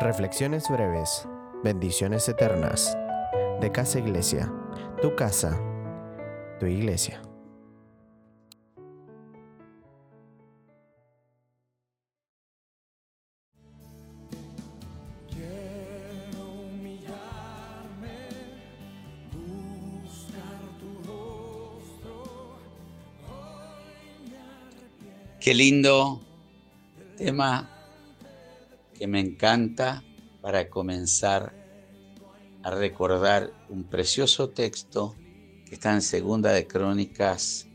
Reflexiones breves, bendiciones eternas. De Casa Iglesia, tu casa, tu iglesia. Qué lindo tema que me encanta para comenzar a recordar un precioso texto que está en Segunda de Crónicas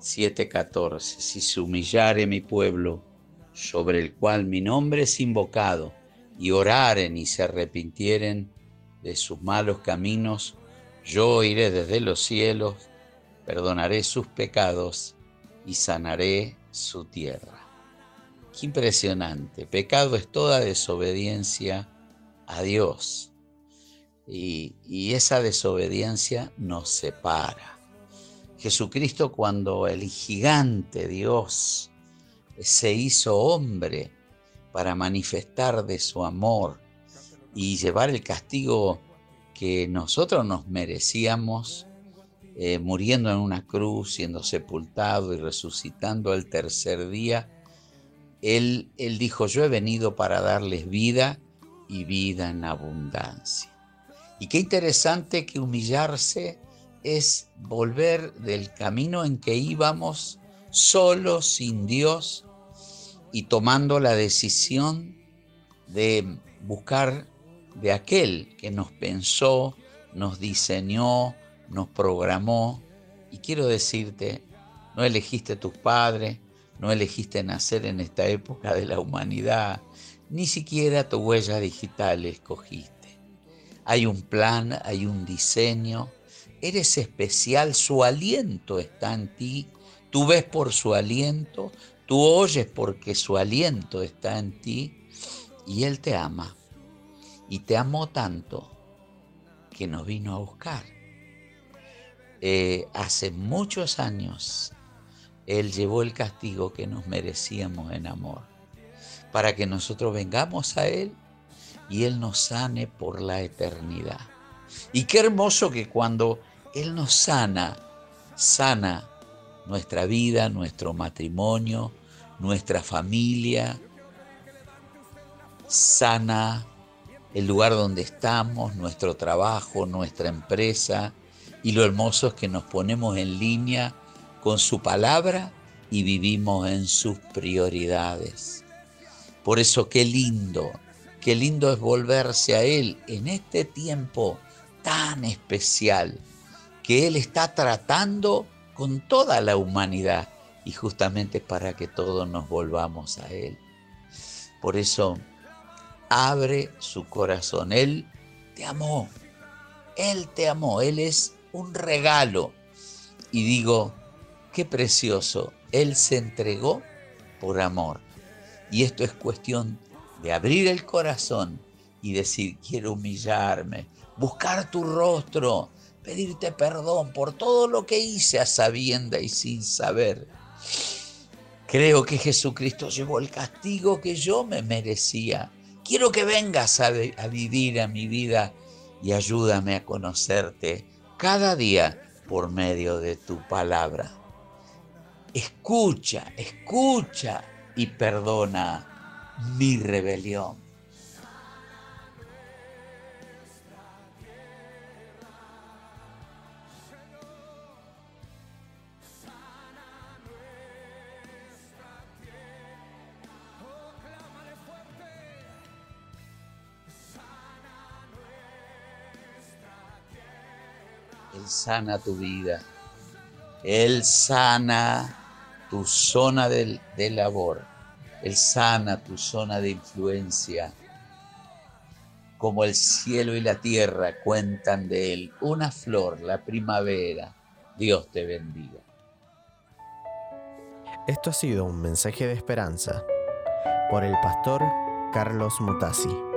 7:14. Si se humillare mi pueblo, sobre el cual mi nombre es invocado, y oraren y se arrepintieren de sus malos caminos, yo iré desde los cielos, perdonaré sus pecados y sanaré su tierra. Qué impresionante. Pecado es toda desobediencia a Dios. Y, esa desobediencia nos separa. Jesucristo cuando el gigante Dios se hizo hombre para manifestar de su amor y llevar el castigo que nosotros nos merecíamos, eh, muriendo en una cruz, siendo sepultado y resucitando al tercer día, él, él dijo, yo he venido para darles vida y vida en abundancia. Y qué interesante que humillarse es volver del camino en que íbamos solos, sin Dios, y tomando la decisión de buscar de aquel que nos pensó, nos diseñó, nos programó. Y quiero decirte, no elegiste tus padres, no elegiste nacer en esta época de la humanidad, ni siquiera tu huella digital escogiste. Hay un plan, hay un diseño, eres especial, su aliento está en ti, tú ves por su aliento, tú oyes porque su aliento está en ti y Él te ama. Y te amó tanto que nos vino a buscar. Eh, hace muchos años él llevó el castigo que nos merecíamos en amor, para que nosotros vengamos a Él y Él nos sane por la eternidad. Y qué hermoso que cuando Él nos sana, sana nuestra vida, nuestro matrimonio, nuestra familia, sana el lugar donde estamos, nuestro trabajo, nuestra empresa, y lo hermoso es que nos ponemos en línea con su palabra y vivimos en sus prioridades. Por eso qué lindo, qué lindo es volverse a Él en este tiempo tan especial que Él está tratando con toda la humanidad y justamente para que todos nos volvamos a Él. Por eso abre su corazón. Él te amó, Él te amó, Él es un regalo. Y digo, Qué precioso. Él se entregó por amor. Y esto es cuestión de abrir el corazón y decir, quiero humillarme, buscar tu rostro, pedirte perdón por todo lo que hice a sabienda y sin saber. Creo que Jesucristo llevó el castigo que yo me merecía. Quiero que vengas a, a vivir a mi vida y ayúdame a conocerte cada día por medio de tu palabra escucha, escucha y perdona mi rebelión. Él sana tu vida. Él sana tu zona de, de labor. Él sana tu zona de influencia. Como el cielo y la tierra cuentan de Él. Una flor, la primavera. Dios te bendiga. Esto ha sido un mensaje de esperanza por el pastor Carlos Mutasi.